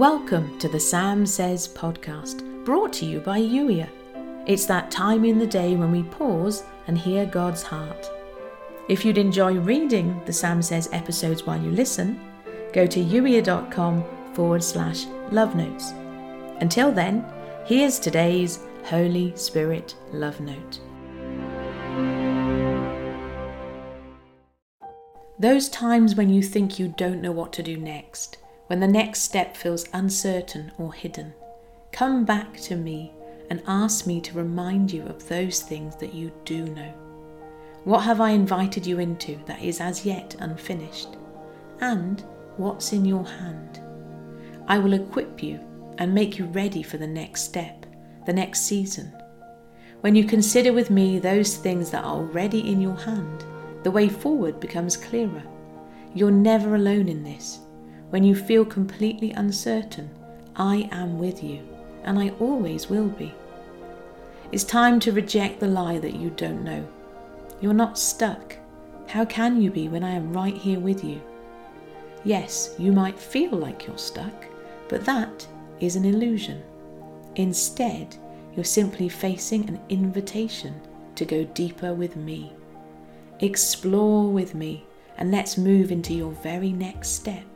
Welcome to the Sam Says podcast, brought to you by Youier. It's that time in the day when we pause and hear God's heart. If you'd enjoy reading the Sam Says episodes while you listen, go to youier.com forward slash love notes. Until then, here's today's Holy Spirit love note. Those times when you think you don't know what to do next when the next step feels uncertain or hidden, come back to me and ask me to remind you of those things that you do know. What have I invited you into that is as yet unfinished? And what's in your hand? I will equip you and make you ready for the next step, the next season. When you consider with me those things that are already in your hand, the way forward becomes clearer. You're never alone in this. When you feel completely uncertain, I am with you, and I always will be. It's time to reject the lie that you don't know. You're not stuck. How can you be when I am right here with you? Yes, you might feel like you're stuck, but that is an illusion. Instead, you're simply facing an invitation to go deeper with me. Explore with me, and let's move into your very next step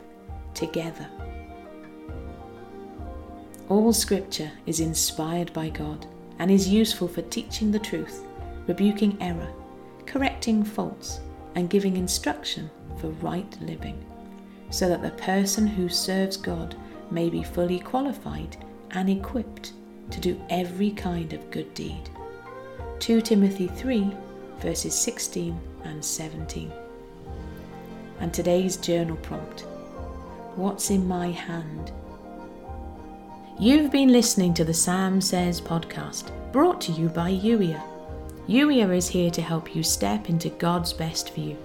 together. All scripture is inspired by God and is useful for teaching the truth, rebuking error, correcting faults, and giving instruction for right living, so that the person who serves God may be fully qualified and equipped to do every kind of good deed. 2 Timothy 3, verses 16 and 17. And today's journal prompt What's in my hand? You've been listening to the Sam Says podcast, brought to you by Youier. Youier is here to help you step into God's best for you,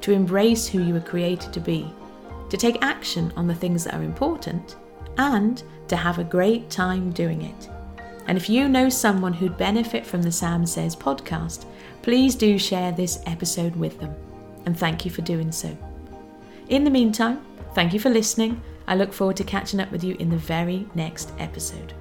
to embrace who you were created to be, to take action on the things that are important, and to have a great time doing it. And if you know someone who'd benefit from the Sam Says podcast, please do share this episode with them. And thank you for doing so. In the meantime, Thank you for listening. I look forward to catching up with you in the very next episode.